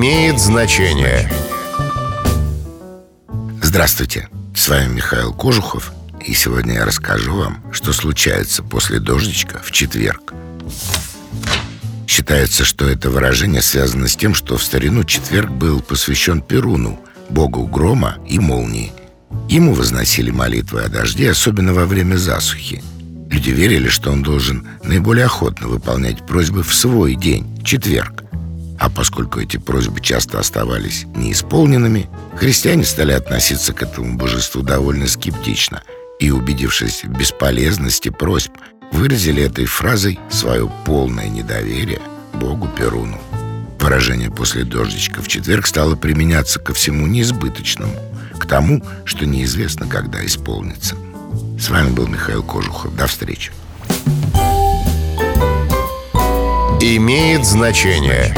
имеет значение. Здравствуйте, с вами Михаил Кожухов И сегодня я расскажу вам, что случается после дождичка в четверг. Считается, что это выражение связано с тем, что в старину четверг был посвящен Перуну, богу грома и молнии. Ему возносили молитвы о дожде, особенно во время засухи. Люди верили, что он должен наиболее охотно выполнять просьбы в свой день, четверг поскольку эти просьбы часто оставались неисполненными, христиане стали относиться к этому божеству довольно скептично и, убедившись в бесполезности просьб, выразили этой фразой свое полное недоверие Богу Перуну. Выражение «после дождичка» в четверг стало применяться ко всему неизбыточному, к тому, что неизвестно, когда исполнится. С вами был Михаил Кожухов. До встречи. Имеет значение.